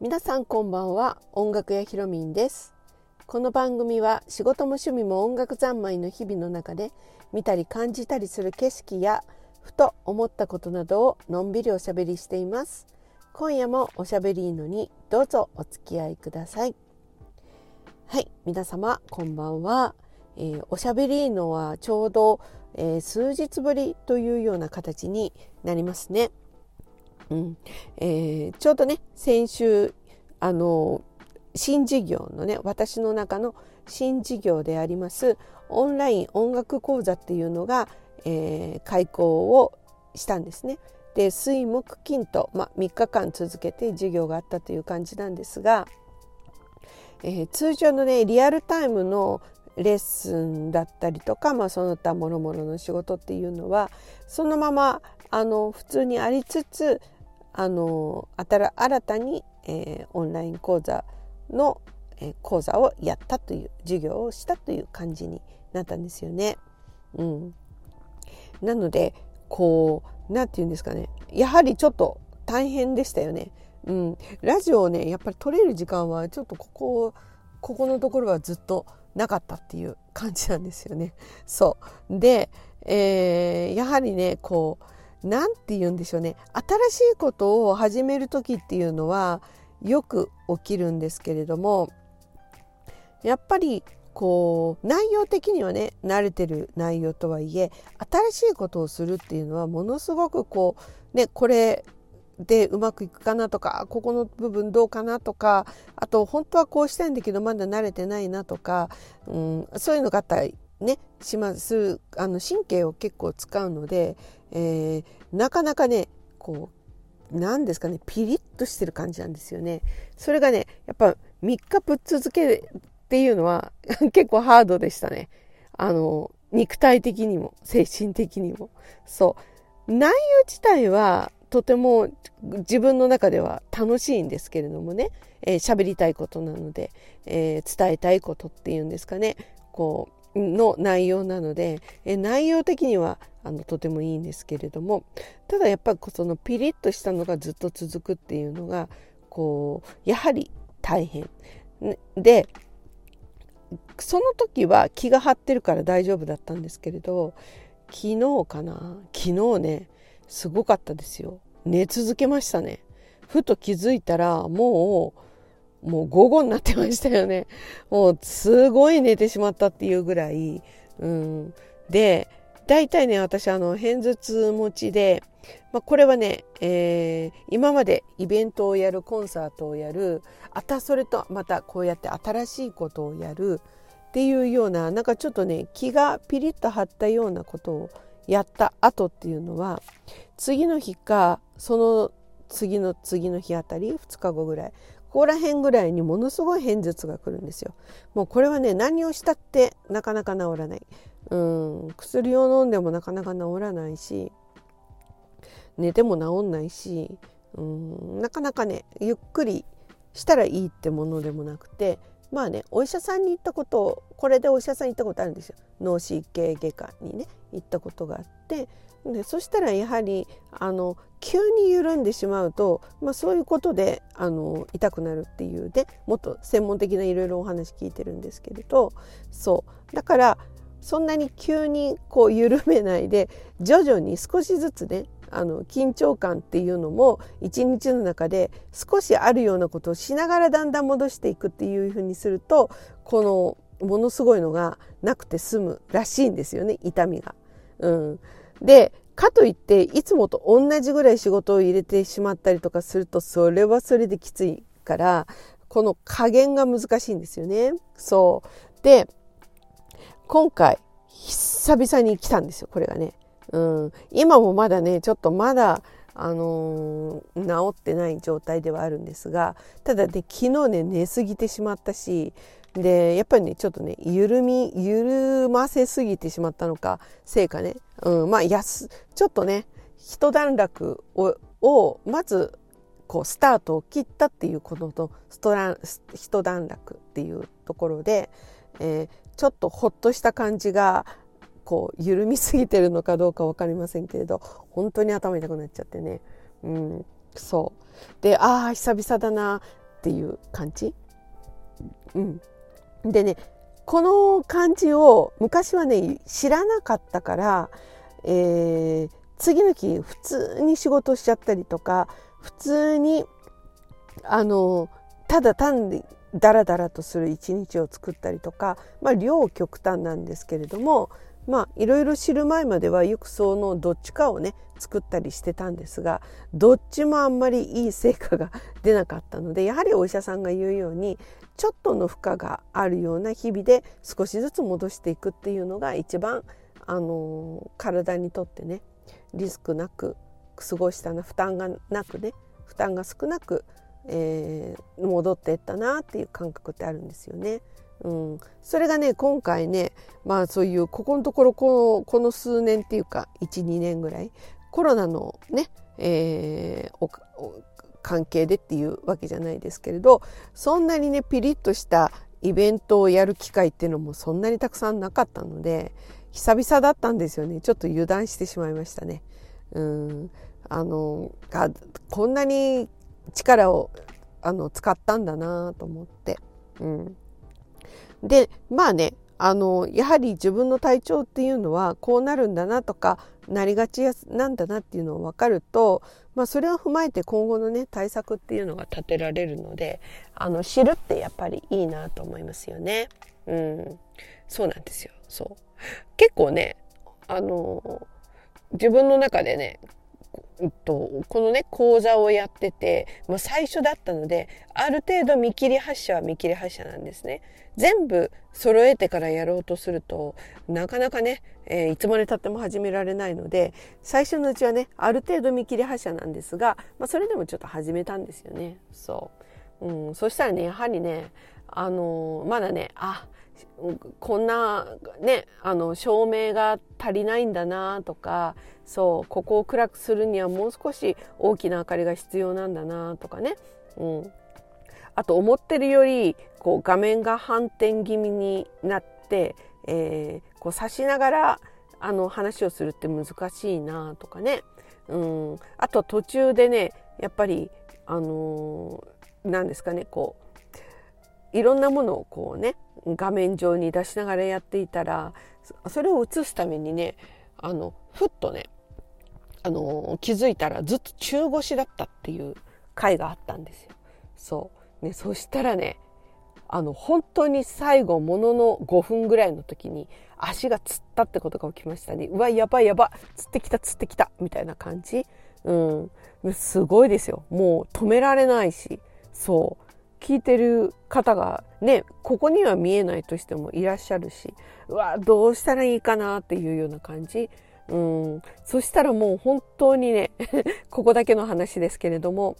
皆さんこんばんは。音楽屋ひろみんです。この番組は仕事も趣味も音楽三昧の日々の中で見たり感じたりする景色やふと思ったことなどをのんびりおしゃべりしています。今夜もおしゃべりのにどうぞお付き合いください。はい皆様こんばんは、えー、おしゃべりのはちょうど、えー、数日ぶりというような形になりますねうんえー、ちょうどね先週あの新事業のね私の中の新事業でありますオンライン音楽講座っていうのが、えー、開講をしたんですね。で水木金と、まあ3日間続けて授業があったという感じなんですが、えー、通常のねリアルタイムのレッスンだったりとか、まあ、その他もろもろの仕事っていうのはそのままあの普通にありつつあの新たに、えー、オンライン講座の、えー、講座をやったという授業をしたという感じになったんですよね。うん、なのでこう何て言うんですかねやはりちょっと大変でしたよね。うん、ラジオをねやっぱり撮れる時間はちょっとここここのところはずっとなかったっていう感じなんですよね。そうで、えー、やはりねこう何て言うんでしょうね新しいことを始める時っていうのはよく起きるんですけれどもやっぱりこう内容的にはね慣れてる内容とはいえ新しいことをするっていうのはものすごくこうねこれでうまくいくかなとかここの部分どうかなとかあと本当はこうしたいんだけどまだ慣れてないなとか、うん、そういうのがあったりねしますあの神経を結構使うので、えー、なかなかねこう何ですかねピリッとしてる感じなんですよね。それがねやっぱ3日ぶっ続けっていうのは 結構ハードでしたね。あの肉体的にも精神的にも。そう内容自体はとても自分の中では楽しいんですけれどもね。喋、えー、りたいことなので、えー、伝えたいことっていうんですかね。こうの内容なのでえ内容的にはあのとてもいいんですけれども。ただやっぱりそのピリッとしたのがずっと続くっていうのがこうやはり大変。でその時は気が張ってるから大丈夫だったんですけれど昨日かな？昨日ねすごかったですよ寝続けましたねふと気づいたらもうもう午後になってましたよね。もうすごい寝てしまったっていうぐらい。うん、で、大体ね、私、あの、偏頭痛持ちで、まあ、これはね、えー、今までイベントをやる、コンサートをやる、あたそれとまたこうやって新しいことをやるっていうような、なんかちょっとね、気がピリッと張ったようなことをやった後っていうのは、次の日か、その次の次の日あたり、2日後ぐらい、ここら辺ぐらいにものすごい偏頭痛が来るんですよ。もうこれはね何をしたってなかなか治らない。うん薬を飲んでもなかなか治らないし寝ても治んないしうんなかなかねゆっくりしたらいいってものでもなくてまあねお医者さんに行ったことをこれでお医者さんに行ったことあるんですよ脳神経外科にね行ったことがあってでそしたらやはりあの急に緩んでしまうと、まあ、そういうことであの痛くなるっていうでもっと専門的ないろいろお話聞いてるんですけれどそうだからそんなに急にこう緩めないで徐々に少しずつねあの緊張感っていうのも一日の中で少しあるようなことをしながらだんだん戻していくっていうふうにするとこのものすごいのがなくて済むらしいんですよね痛みが。うん、でかといっていつもと同じぐらい仕事を入れてしまったりとかするとそれはそれできついからこの加減が難しいんですよね。そうで今回久々に来たんですよこれがね。うん、今もまだねちょっとまだあのー、治ってない状態ではあるんですがただね昨日ね寝すぎてしまったしでやっぱりねちょっとね緩み緩ませすぎてしまったのかせいかね、うん、まあやすちょっとね一段落ををまずこうスタートを切ったっていうこととストラン一段落っていうところで、えー、ちょっとほっとした感じがこう緩みすぎてるのかどうか分かりませんけれど本当に頭痛くなっちゃってね、うん、そう。でああ久々だなっていう感じ、うん、でねこの感じを昔はね知らなかったから、えー、次の日普通に仕事しちゃったりとか普通にあのただ単にダラダラとする一日を作ったりとか、まあ、両極端なんですけれどもまあいろいろ知る前まではよくそのどっちかをね作ったりしてたんですがどっちもあんまりいい成果が出なかったのでやはりお医者さんが言うようにちょっとの負荷があるような日々で少しずつ戻していくっていうのが一番あの体にとってねリスクなく過ごしたな負担がなくね負担が少なくえー、戻っていったなっていう感覚ってあるんですよね。うん、それがね今回ねまあそういうここのところこのこの数年っていうか12年ぐらいコロナのね、えー、関係でっていうわけじゃないですけれどそんなにねピリッとしたイベントをやる機会っていうのもそんなにたくさんなかったので久々だったんですよねちょっと油断してしまいましたね。うんあのあこんなに力をあの使ったんだなと思って。うん、でまあねあのやはり自分の体調っていうのはこうなるんだなとかなりがちなんだなっていうのを分かると、まあ、それを踏まえて今後のね対策っていうのが立てられるのであの知るってやっぱりいいなと思いますよね。うん、そうなんですよ。そう。結構ねあの自分の中でねと、このね講座をやってて、まあ、最初だったのである程度見切り発車は見切り発車なんですね。全部揃えてからやろうとするとなかなかね、えー、いつまでたっても始められないので最初のうちはねある程度見切り発車なんですが、まあ、それでもちょっと始めたんですよね。そう、うん、そしたらねやはりねあのー、まだねあこんなねあの照明が足りないんだなとかそうここを暗くするにはもう少し大きな明かりが必要なんだなとかね、うん、あと思ってるよりこう画面が反転気味になって、えー、こう指しながらあの話をするって難しいなとかね、うん、あと途中でねやっぱりあのー、なんですかねこういろんなものをこうね画面上に出しながらやっていたらそれを映すためにねあのふっとねあの気づいたらずっと中腰だったっていう回があったんですよ。そうね、そしたらねあの本当に最後ものの5分ぐらいの時に足がつったってことが起きましたね。うわやばいやばつってきたつってきたみたいな感じ。うん、すごいですよ。もう止められないしそう聞いてる方がねここには見えないとしてもいらっしゃるしうわどうしたらいいかなっていうような感じ。うん。そしたらもう本当にね ここだけの話ですけれども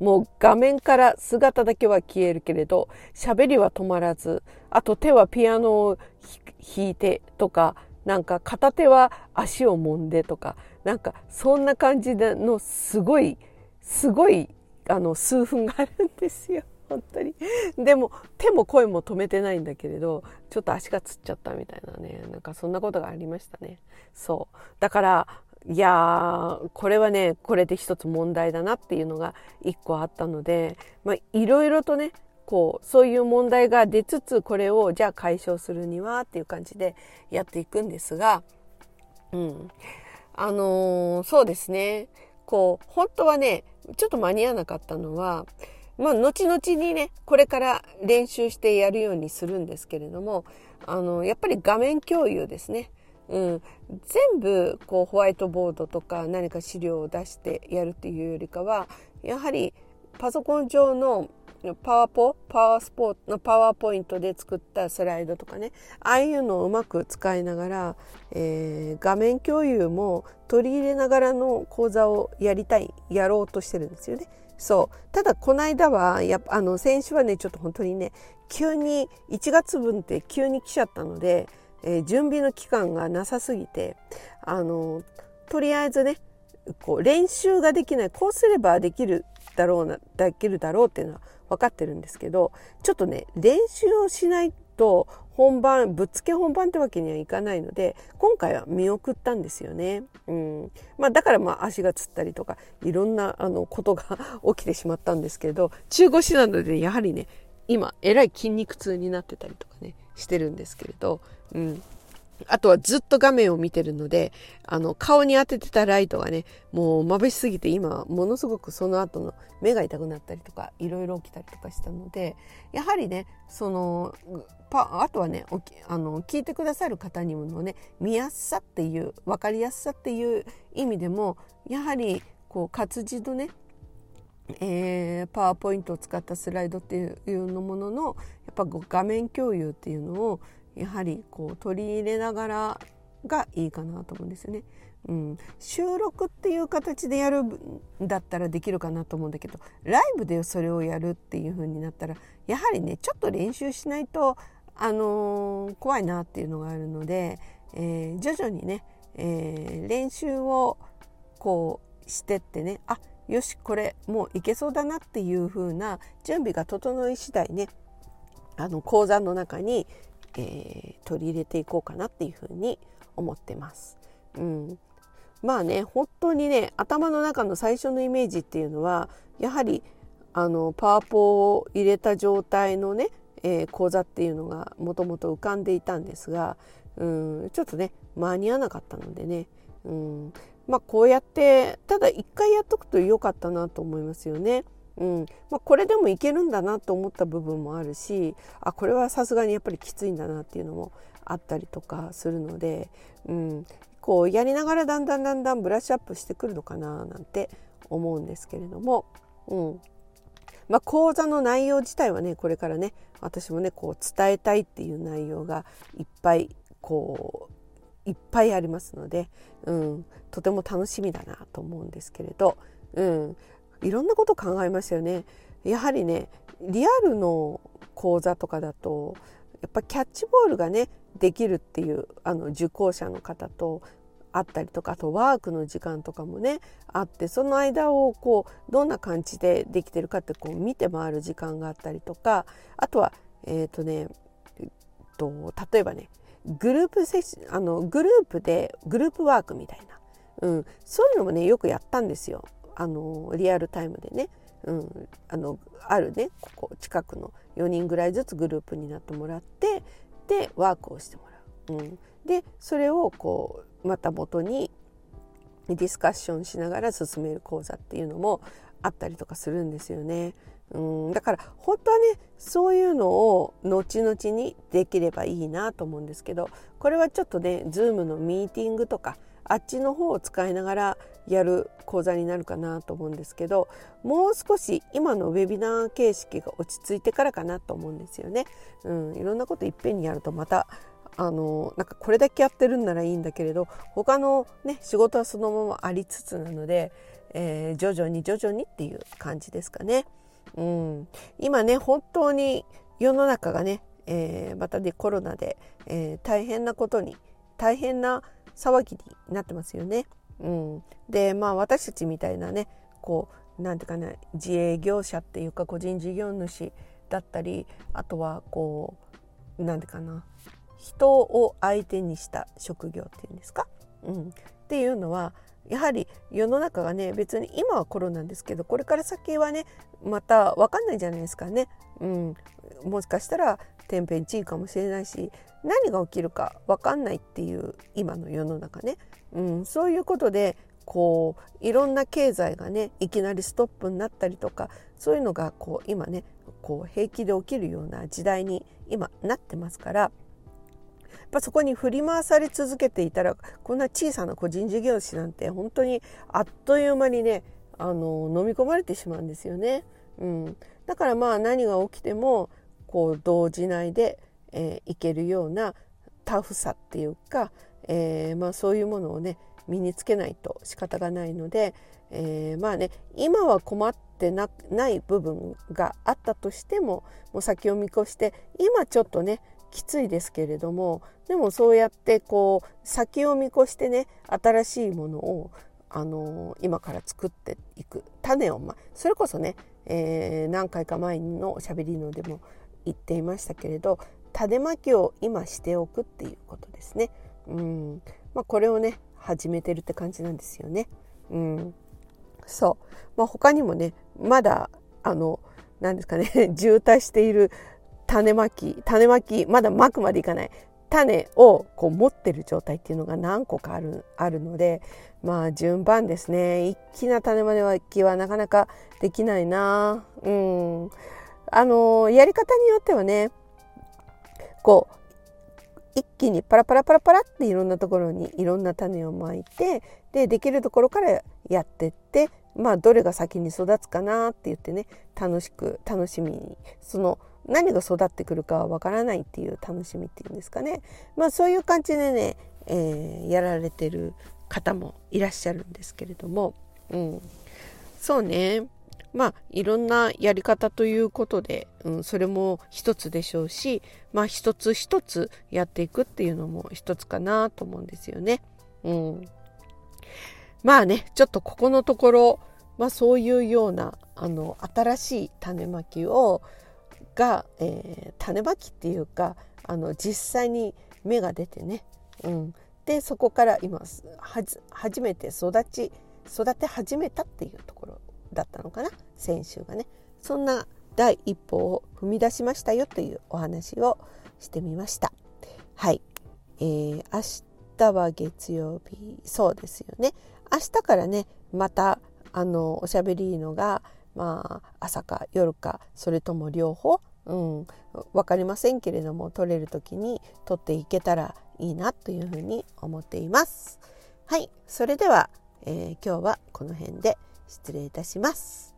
もう画面から姿だけは消えるけれど喋りは止まらずあと手はピアノを弾いてとかなんか片手は足を揉んでとかなんかそんな感じのすごいすごいあの数分があるんですよ。本当に。でも手も声も止めてないんだけれどちょっと足がつっちゃったみたいなね。なんかそんなことがありましたね。そう。だからいやーこれはねこれで一つ問題だなっていうのが一個あったのでまあいろいろとねこうそういう問題が出つつこれをじゃあ解消するにはっていう感じでやっていくんですがうん。あのー、そうですね。こう本当はねちょっと間に合わなかったのはまあ後々にねこれから練習してやるようにするんですけれどもあのやっぱり画面共有ですね。うん、全部こうホワイトボードとか何か資料を出してやるっていうよりかはやはりパソコン上のパワポパワースポーのパワーポイントで作ったスライドとかねああいうのをうまく使いながら、えー、画面共有も取り入れながらの講座をやりたいやろうとしてるんですよね。そうただこの間はやあの先週はねちょっと本当にね急に1月分って急に来ちゃったので、えー、準備の期間がなさすぎてあのとりあえずねこう練習ができないこうすればできるだろうなできるだろうっていうのは分かってるんですけどちょっとね練習をしないと本番ぶっつけ本番ってわけにはいかないので今回は見送ったんですよね。うんまあ、だからまあ足がつったりとかいろんなあのことが 起きてしまったんですけど中腰なのでやはりね今えらい筋肉痛になってたりとかねしてるんですけれど、うん、あとはずっと画面を見てるので、あの、顔に当ててたライトがね、もう眩しすぎて今、ものすごくその後の目が痛くなったりとか、いろいろ起きたりとかしたので、やはりね、その、パあとはねあの聞いてくださる方にもね見やすさっていう分かりやすさっていう意味でもやはりこう活字のねえー、パワーポイントを使ったスライドっていうのもののやっぱ画面共有っていうのをやはりこう取り入れながらがいいかなと思うんですよね。うん、収録っていう形でやるんだったらできるかなと思うんだけどライブでそれをやるっていう風になったらやはりねちょっと練習しないと、あのー、怖いなっていうのがあるので、えー、徐々にね、えー、練習をこうしてってねあよしこれもういけそうだなっていう風な準備が整い次第ねあの講座の中にえー、取り入れていこうかなっていうふうに思ってます。うん、まあね本当にね頭の中の最初のイメージっていうのはやはりあのパワポを入れた状態のね、えー、講座っていうのがもともと浮かんでいたんですが、うん、ちょっとね間に合わなかったのでね、うん、まあこうやってただ一回やっとくと良かったなと思いますよね。うん。まあ、これでもいけるんだなと思った部分もあるしあこれはさすがにやっぱりきついんだなっていうのもあったりとかするので、うん、こうやりながらだんだんだんだんブラッシュアップしてくるのかななんて思うんですけれども、うん。まあ、講座の内容自体はねこれからね私もねこう伝えたいっていう内容がいっぱいこういっぱいありますので、うん、とても楽しみだなと思うんですけれど、うん、いろんなこと考えましたよね。やはりねリアルの講座とかだとやっぱキャッチボールがねできるっていうあの受講者の方とあったりとかあとワークの時間とかもねあってその間をこうどんな感じでできてるかってこう見て回る時間があったりとかあとはえっ、ー、とね、えっと、例えばねグループセあのグループでグループワークみたいな、うん、そういうのもねよくやったんですよ。あのリアルタイムでね、うん、あのあるねここ近くの4人ぐらいずつグループになってもらってでワークをしてもらう。うん、でそれをこうまた元にディスカッションしながら進める講座っていうのもあったりとかするんですよね。うん、だから本当はねそういうのを後々にできればいいなと思うんですけどこれはちょっとね Zoom のミーティングとかあっちの方を使いながらやる講座になるかなと思うんですけどもう少し今のウェビナー形式が落ち着いてからかなと思うんですよね。うん、いろんなこといっぺんにやるとまたあのなんかこれだけやってるんならいいんだけれど他のね仕事はそのままありつつなので、えー、徐々に徐々にっていう感じですかね。うん、今ね本当に世の中がね、えー、またねコロナで、えー、大変なことに大変な騒ぎになってますよね。うん、でまあ私たちみたいなねこうなんていうかな自営業者っていうか個人事業主だったりあとはこう何て言うかな人を相手にした職業っていうんですか、うん、っていうのはやはり世の中がね別に今はコロナですけどこれから先はねまた分かんないじゃないですかね。うん、もしかしたら天変地異かもしれないし何が起きるか分かんないっていう今の世の中ね、うん、そういうことでこういろんな経済がねいきなりストップになったりとかそういうのがこう今ねこう平気で起きるような時代に今なってますからぱそこに振り回され続けていたらこんな小さな個人事業主なんて本当にあっという間にねあの飲み込まれてしまうんですよね。うん、だからまあ何が起きてもこう動じないで、えー、いけるようなタフさっていうか、えー、まあ、そういうものをね身につけないと仕方がないので、えー、まあね今は困ってなない部分があったとしてももう先を見越して今ちょっとねきついですけれどもでもそうやってこう先を見越してね新しいものをあの今から作っていく種を、まそれこそね、えー、何回か前のしゃべりのでも言っていましたけれど種まきを今しておくっていうことですね。うんまあ、これをね始めてるって感じなんですよね。うん、そう、まあ、他にもねまだあの何ですかね 渋滞している種まき種まきまだまくまでいかない。種をこう持ってる状態っていうのが何個かあるあるのでまあ順番ですね。一気な種まきはなかなかできないな。うん。あのやり方によってはねこう一気にパラパラパラパラっていろんなところにいろんな種をまいてでできるところからやってってまあどれが先に育つかなって言ってね楽しく楽しみにその何が育ってくるかわからないっていう楽しみっていうんですかね。まあそういう感じでね、えー、やられてる方もいらっしゃるんですけれども、うん、そうね。まあいろんなやり方ということで、うん、それも一つでしょうしまあ一つ一つやっていくっていうのも一つかなと思うんですよね。うん、まあねちょっとここのところ、まあ、そういうようなあの新しい種まきをが、えー、種まきっていうかあの実際に芽が出てね、うん、でそこから今初めて育ち育て始めたっていうところだったのかな？先週がね。そんな第一歩を踏み出しましたよというお話をしてみました。はい、えー、明日は月曜日。そうですよね。明日からねまたあのおしゃべりのがまあ朝か夜かそれとも両方？うん、分かりませんけれども取れる時に取っていけたらいいなというふうに思っています。はい、それでは、えー、今日はこの辺で失礼いたします。